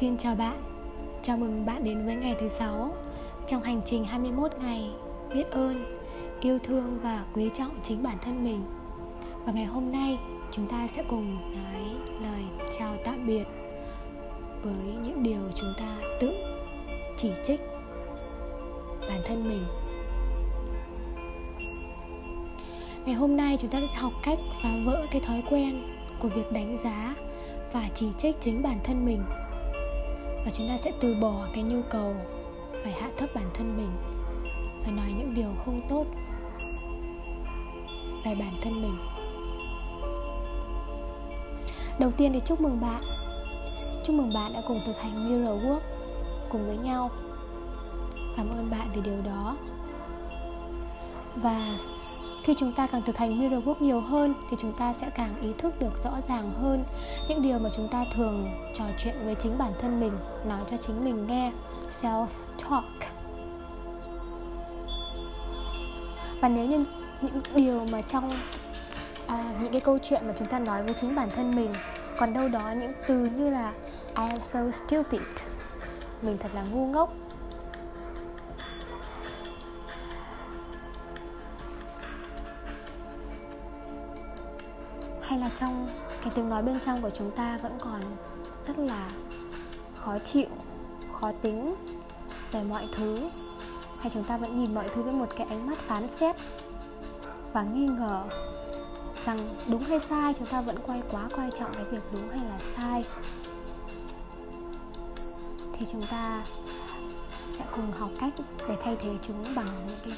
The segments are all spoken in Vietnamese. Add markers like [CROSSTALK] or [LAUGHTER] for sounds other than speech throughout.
Xin chào bạn, chào mừng bạn đến với ngày thứ sáu. Trong hành trình 21 ngày biết ơn, yêu thương và quý trọng chính bản thân mình. Và ngày hôm nay chúng ta sẽ cùng nói lời chào tạm biệt Với những điều chúng ta tự chỉ trích bản thân mình. Ngày hôm nay chúng ta sẽ học cách phá vỡ cái thói quen của việc đánh giá và chỉ trích chính bản thân mình và chúng ta sẽ từ bỏ cái nhu cầu phải hạ thấp bản thân mình, phải nói những điều không tốt về bản thân mình. Đầu tiên thì chúc mừng bạn. Chúc mừng bạn đã cùng thực hành mirror work cùng với nhau. Cảm ơn bạn vì điều đó. Và khi chúng ta càng thực hành mirror work nhiều hơn thì chúng ta sẽ càng ý thức được rõ ràng hơn những điều mà chúng ta thường trò chuyện với chính bản thân mình nói cho chính mình nghe self talk và nếu như những điều mà trong à, những cái câu chuyện mà chúng ta nói với chính bản thân mình còn đâu đó những từ như là I am so stupid mình thật là ngu ngốc. Hay là trong cái tiếng nói bên trong của chúng ta vẫn còn rất là khó chịu, khó tính về mọi thứ? Hay chúng ta vẫn nhìn mọi thứ với một cái ánh mắt phán xét và nghi ngờ rằng đúng hay sai, chúng ta vẫn quay quá quan trọng cái việc đúng hay là sai? Thì chúng ta sẽ cùng học cách để thay thế chúng bằng những cái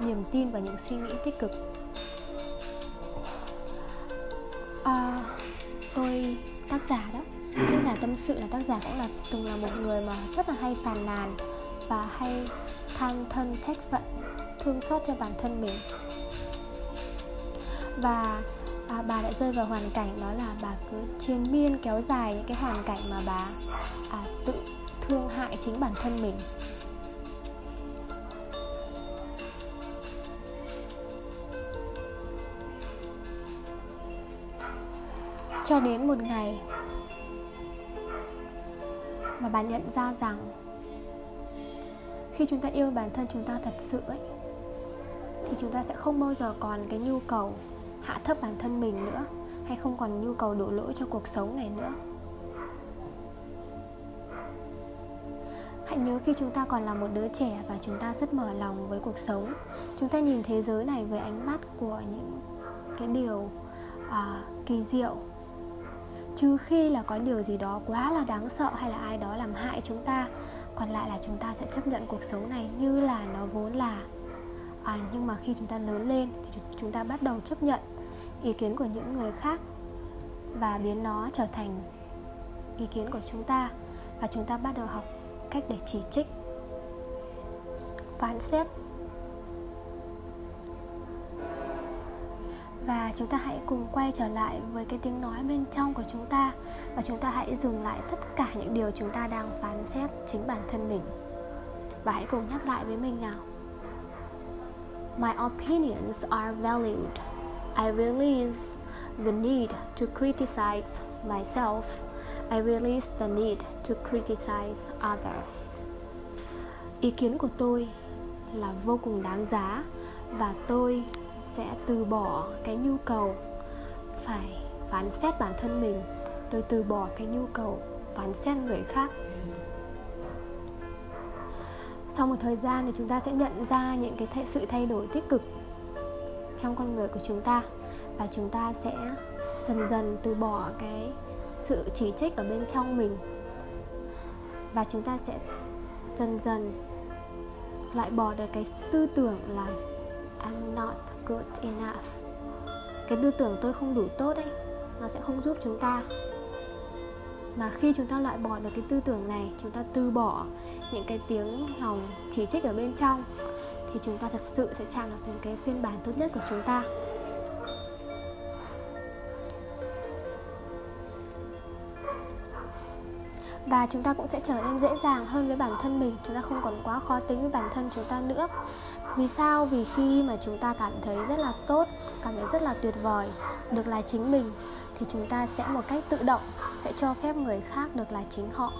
niềm tin và những suy nghĩ tích cực. À, tôi tác giả đó. Tác giả tâm sự là tác giả cũng là từng là một người mà rất là hay phàn nàn và hay than thân trách phận thương xót cho bản thân mình. Và à, bà đã rơi vào hoàn cảnh đó là bà cứ chiến miên kéo dài những cái hoàn cảnh mà bà à, tự thương hại chính bản thân mình. Cho đến một ngày. Mà bạn nhận ra rằng khi chúng ta yêu bản thân chúng ta thật sự ấy thì chúng ta sẽ không bao giờ còn cái nhu cầu hạ thấp bản thân mình nữa hay không còn nhu cầu đổ lỗi cho cuộc sống này nữa. Hãy nhớ khi chúng ta còn là một đứa trẻ và chúng ta rất mở lòng với cuộc sống chúng ta nhìn thế giới này với ánh mắt của những cái điều à, kỳ diệu trừ khi là có điều gì đó quá là đáng sợ hay là ai đó làm hại chúng ta còn lại là chúng ta sẽ chấp nhận cuộc sống này như là nó vốn là. À, nhưng mà khi chúng ta lớn lên thì chúng ta bắt đầu chấp nhận ý kiến của những người khác và biến nó trở thành ý kiến của chúng ta và chúng ta bắt đầu học cách để chỉ trích. Phán xét. Và chúng ta hãy cùng quay trở lại với cái tiếng nói bên trong của chúng ta và chúng ta hãy dừng lại tất cả những điều chúng ta đang phán xét chính bản thân mình và hãy cùng nhắc lại với mình nào My opinions are valued. I release the need to criticize myself. I release the need to criticize others. Ý kiến của tôi là vô cùng đáng giá và tôi sẽ từ bỏ cái nhu cầu phải phán xét bản thân mình. Tôi từ bỏ cái nhu cầu phán xét người khác. Sau một thời gian thì chúng ta sẽ nhận ra những cái th- sự thay đổi tích cực trong con người của chúng ta. Và chúng ta sẽ dần dần từ bỏ cái sự chỉ trích ở bên trong mình. Và chúng ta sẽ dần dần loại bỏ được cái tư tưởng là I'm not good enough. Cái tư tưởng tôi không đủ tốt ấy, nó sẽ không giúp chúng ta. Mà khi chúng ta loại bỏ được cái tư tưởng này, chúng ta từ bỏ những cái tiếng lòng chỉ trích ở bên trong, thì chúng ta thật sự sẽ chạm được đến cái phiên bản tốt nhất của chúng ta. Và chúng ta cũng sẽ trở nên dễ dàng hơn với bản thân mình. Chúng ta không còn quá khó tính với bản thân chúng ta nữa vì sao? Vì khi mà chúng ta cảm thấy rất là tốt cảm thấy rất là tuyệt vời được là chính mình thì chúng ta sẽ một cách tự động sẽ cho phép người khác được là chính họ.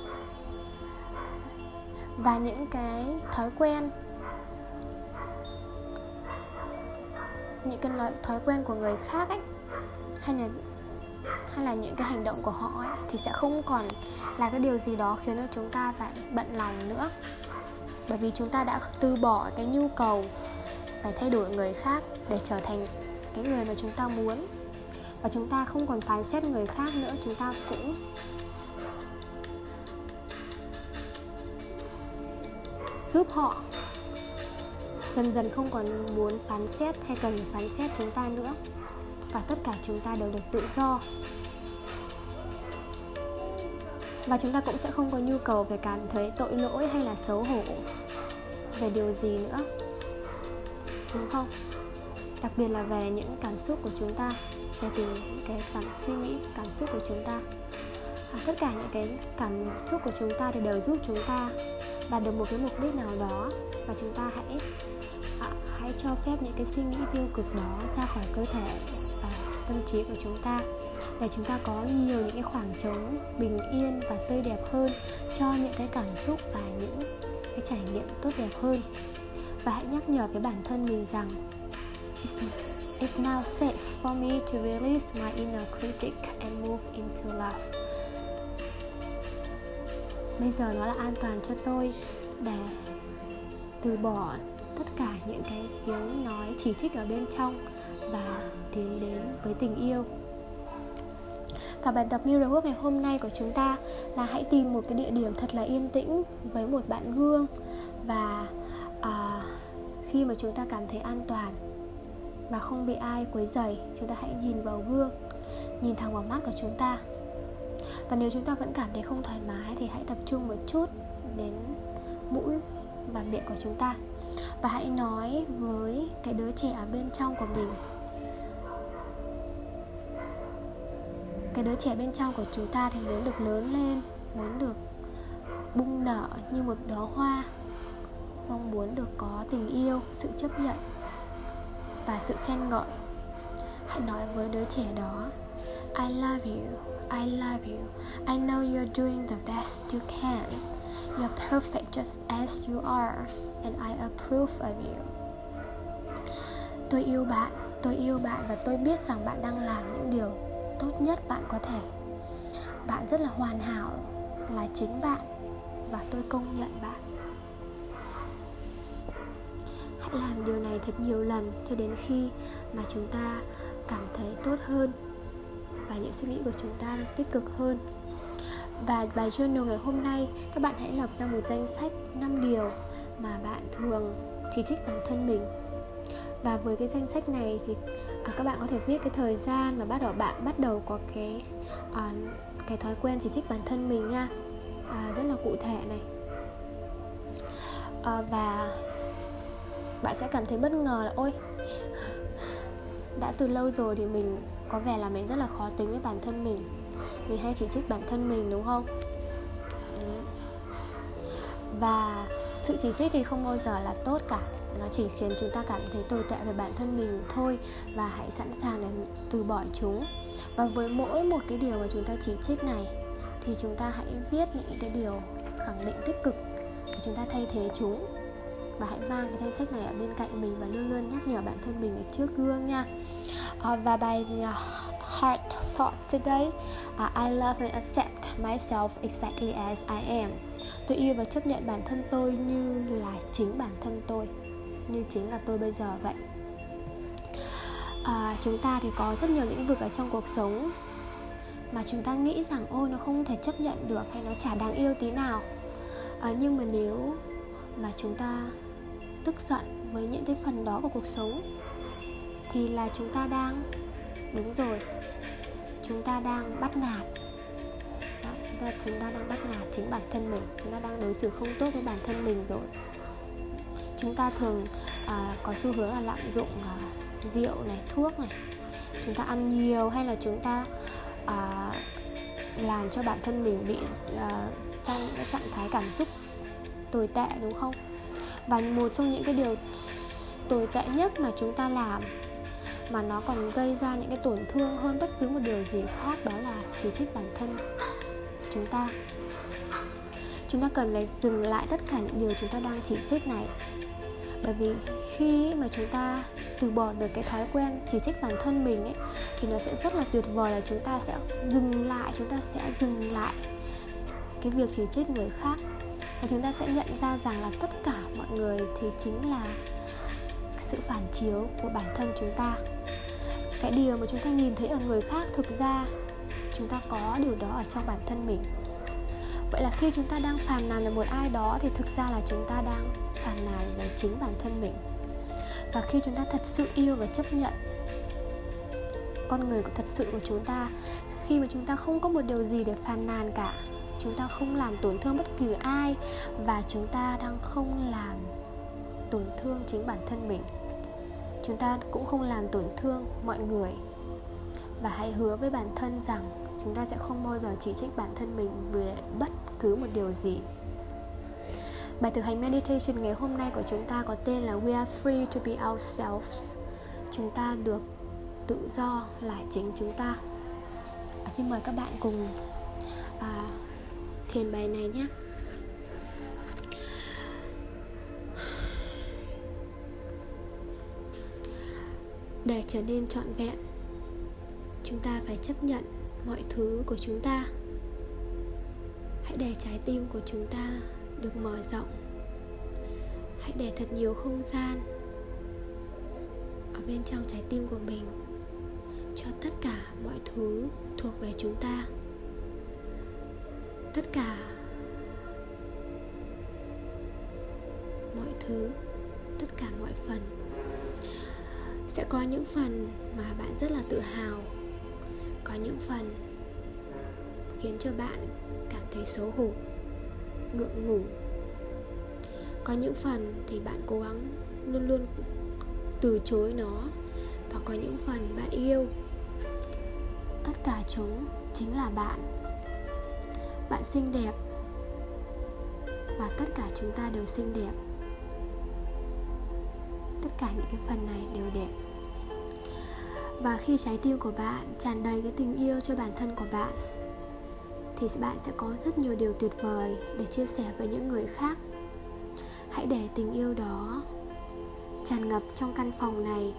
Và những cái thói quen những cái thói quen của người khác ấy hay là hay là những cái hành động của họ ấy, thì sẽ không còn là cái điều gì đó khiến cho chúng ta phải bận lòng nữa bởi vì chúng ta đã từ bỏ cái nhu cầu phải thay đổi người khác để trở thành cái người mà chúng ta muốn. Và chúng ta không còn phán xét người khác nữa, chúng ta cũng giúp họ. Dần dần không còn muốn phán xét hay cần phán xét chúng ta nữa. Và tất cả chúng ta đều được tự do và chúng ta cũng sẽ không có nhu cầu về cảm thấy tội lỗi hay là xấu hổ về điều gì nữa. Đúng không? Đặc biệt là về những cảm xúc của chúng ta về tình cái cảm suy nghĩ cảm xúc của chúng ta. À, tất cả những cái cảm xúc của chúng ta thì đều giúp chúng ta đạt được một cái mục đích nào đó. Và chúng ta hãy à, hãy cho phép những cái suy nghĩ tiêu cực đó ra khỏi cơ thể và tâm trí của chúng ta để chúng ta có nhiều những cái khoảng trống bình yên và tươi đẹp hơn cho những cái cảm xúc và những cái trải nghiệm tốt đẹp hơn. Và hãy nhắc nhở với bản thân mình rằng it's, it's now safe for me to release my inner critic and move into love. Bây giờ nó là an toàn cho tôi để từ bỏ tất cả những cái tiếng nói chỉ trích ở bên trong và tiến đến với tình yêu và bài tập Mirror Work ngày hôm nay của chúng ta là hãy tìm một cái địa điểm thật là yên tĩnh với một bạn gương. Và à, khi mà chúng ta cảm thấy an toàn và không bị ai quấy rầy chúng ta hãy nhìn vào gương nhìn thẳng vào mắt của chúng ta. Và nếu chúng ta vẫn cảm thấy không thoải mái thì hãy tập trung một chút đến mũi và miệng của chúng ta. Và hãy nói với cái đứa trẻ ở bên trong của mình cái đứa trẻ bên trong của chúng ta thì muốn được lớn lên muốn được bung nở như một đóa hoa mong muốn được có tình yêu sự chấp nhận và sự khen ngợi hãy nói với đứa trẻ đó I love you I love you. I know you're doing the best you can. You're perfect just as you are, and I approve of you. Tôi yêu bạn, tôi yêu bạn và tôi biết rằng bạn đang làm những điều tốt nhất bạn có thể. Bạn rất là hoàn hảo, là chính bạn và tôi công nhận bạn. Hãy làm điều này thật nhiều lần cho đến khi mà chúng ta cảm thấy tốt hơn và những suy nghĩ của chúng ta tích cực hơn và bài journal ngày hôm nay các bạn hãy lập ra một danh sách 5 điều mà bạn thường chỉ trích bản thân mình và với cái danh sách này thì à, các bạn có thể viết cái thời gian mà bắt đầu bạn bắt đầu có cái à, cái thói quen chỉ trích bản thân mình nha. À, rất là cụ thể này. À, và bạn sẽ cảm thấy bất ngờ là ôi [LAUGHS] đã từ lâu rồi thì mình có vẻ là mình rất là khó tính với bản thân mình. Mình hay chỉ trích bản thân mình đúng không? Ừ. Và sự chỉ trích thì không bao giờ là tốt cả. Nó chỉ khiến chúng ta cảm thấy tồi tệ về bản thân mình thôi và hãy sẵn sàng để từ bỏ chúng. Và với mỗi một cái điều mà chúng ta chỉ trích này, thì chúng ta hãy viết những cái điều khẳng định tích cực để chúng ta thay thế chúng. Và hãy mang cái danh sách này ở bên cạnh mình và luôn luôn nhắc nhở bản thân mình ở trước gương nha. Ờ, và bài ờ, Heart Thought today uh, I love and accept myself exactly as I am. Tôi yêu và chấp nhận bản thân tôi như là chính bản thân tôi Như chính là tôi bây giờ vậy. À, Chúng ta thì có rất nhiều lĩnh vực ở trong cuộc sống Mà chúng ta nghĩ rằng ôi nó không thể chấp nhận được hay nó chả đáng yêu tí nào. À, Nhưng mà nếu mà chúng ta tức giận với những cái phần đó của cuộc sống thì là chúng ta đang đúng rồi chúng ta đang bắt nạt. Đó, chúng ta chúng ta đang bắt nạt chính bản thân mình. Chúng ta đang đối xử không tốt với bản thân mình rồi. Chúng ta thường à, có xu hướng là lạm dụng à, rượu này thuốc này. Chúng ta ăn nhiều hay là chúng ta à, làm cho bản thân mình bị à, trong cái trạng thái cảm xúc tồi tệ đúng không? Và một trong những cái điều tồi tệ nhất mà chúng ta làm mà nó còn gây ra những cái tổn thương hơn bất cứ một điều gì khác, đó là chỉ trích bản thân chúng ta. Chúng ta cần phải dừng lại tất cả những điều chúng ta đang chỉ trích này. Bởi vì khi mà chúng ta từ bỏ được cái thói quen chỉ trích bản thân mình ấy, thì nó sẽ rất là tuyệt vời là chúng ta sẽ dừng lại, chúng ta sẽ dừng lại cái việc chỉ trích người khác. Và chúng ta sẽ nhận ra rằng là tất cả mọi người thì chính là sự phản chiếu của bản thân chúng ta. Cái điều mà chúng ta nhìn thấy ở người khác thực ra, chúng ta có điều đó ở trong bản thân mình. Vậy là khi chúng ta đang phàn nàn về một ai đó thì thực ra là chúng ta đang phàn nàn về chính bản thân mình. Và khi chúng ta thật sự yêu và chấp nhận con người của thật sự của chúng ta, khi mà chúng ta không có một điều gì để phàn nàn cả, chúng ta không làm tổn thương bất kỳ ai và chúng ta đang không làm tổn thương chính bản thân mình chúng ta cũng không làm tổn thương mọi người. Và hãy hứa với bản thân rằng chúng ta sẽ không bao giờ chỉ trích bản thân mình về bất cứ một điều gì. Bài thực hành meditation ngày hôm nay của chúng ta có tên là We are free to be ourselves. Chúng ta được tự do là chính chúng ta. À, Xin mời các bạn cùng à, thiền bài này nhé. Để trở nên trọn vẹn. Chúng ta phải chấp nhận mọi thứ của chúng ta. Hãy để trái tim của chúng ta được mở rộng. Hãy để thật nhiều không gian ở bên trong trái tim của mình cho tất cả mọi thứ thuộc về chúng ta. Tất cả mọi thứ, tất cả mọi phần sẽ có những phần mà bạn rất là tự hào. Có những phần khiến cho bạn cảm thấy xấu hổ, ngượng ngùng có những phần thì bạn cố gắng luôn luôn từ chối nó, và có những phần bạn yêu. Tất cả chúng chính là bạn. Bạn xinh đẹp, và tất cả chúng ta đều xinh đẹp. Tất cả những cái phần này đều đẹp và khi trái tim của bạn tràn đầy cái tình yêu cho bản thân của bạn, thì bạn sẽ có rất nhiều điều tuyệt vời để chia sẻ với những người khác. Hãy để tình yêu đó tràn ngập trong căn phòng này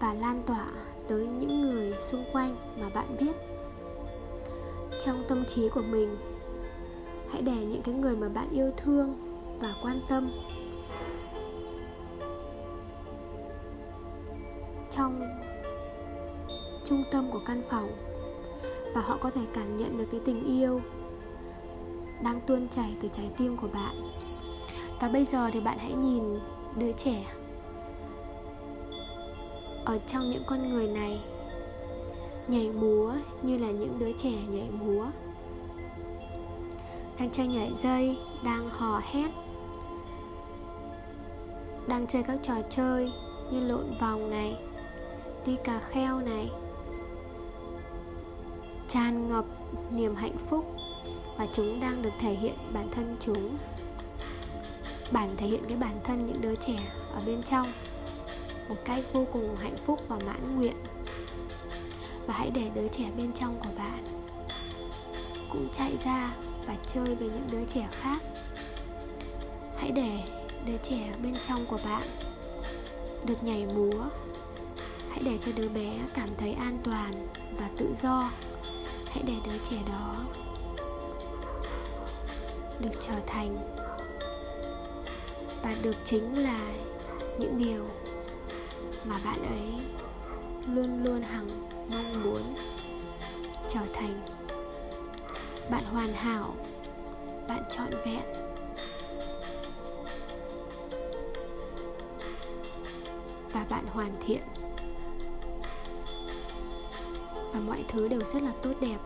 và lan tỏa tới những người xung quanh mà bạn biết. Trong tâm trí của mình, hãy để những cái người mà bạn yêu thương và quan tâm trung tâm của căn phòng. Và họ có thể cảm nhận được cái tình yêu đang tuôn chảy từ trái tim của bạn. Và bây giờ thì bạn hãy nhìn đứa trẻ ở trong những con người này, nhảy múa như là những đứa trẻ nhảy múa. Đang chơi nhảy dây, đang hò hét, đang chơi các trò chơi như lộn vòng này, đi cà kheo này tràn ngập niềm hạnh phúc và chúng đang được thể hiện bản thân chúng. Bản thể hiện cái bản thân những đứa trẻ ở bên trong một cách vô cùng hạnh phúc và mãn nguyện. Và hãy để đứa trẻ bên trong của bạn cũng chạy ra và chơi với những đứa trẻ khác. Hãy để đứa trẻ bên trong của bạn được nhảy múa. Hãy để cho đứa bé cảm thấy an toàn và tự do hãy để đứa trẻ đó được trở thành và được chính là những điều mà bạn ấy luôn luôn hằng mong muốn trở thành. Bạn hoàn hảo, bạn trọn vẹn. Và bạn hoàn thiện và mọi thứ đều rất là tốt đẹp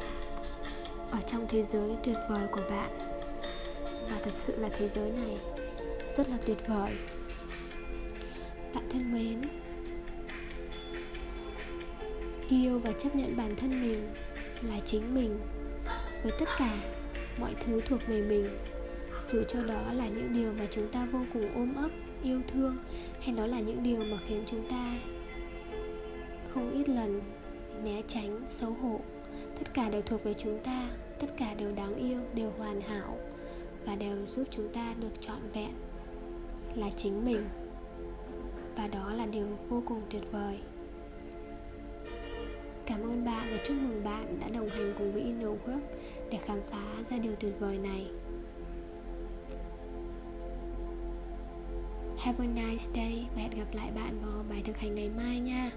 ở trong thế giới tuyệt vời của bạn. Và thật sự là thế giới này rất là tuyệt vời. Bạn thân mến, yêu và chấp nhận bản thân mình là chính mình với tất cả mọi thứ thuộc về mình. Dù cho đó là những điều mà chúng ta vô cùng ôm ấp, yêu thương, hay đó là những điều mà khiến chúng ta không ít lần né tránh, xấu hổ tất cả đều thuộc về chúng ta, tất cả đều đáng yêu, đều hoàn hảo và đều giúp chúng ta được trọn vẹn là chính mình và đó là điều vô cùng tuyệt vời cảm ơn bạn và chúc mừng bạn đã đồng hành cùng với Inner Work để khám phá ra điều tuyệt vời này Have a nice day và hẹn gặp lại bạn vào bài thực hành ngày mai nha.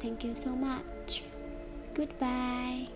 Thank you so much. Goodbye.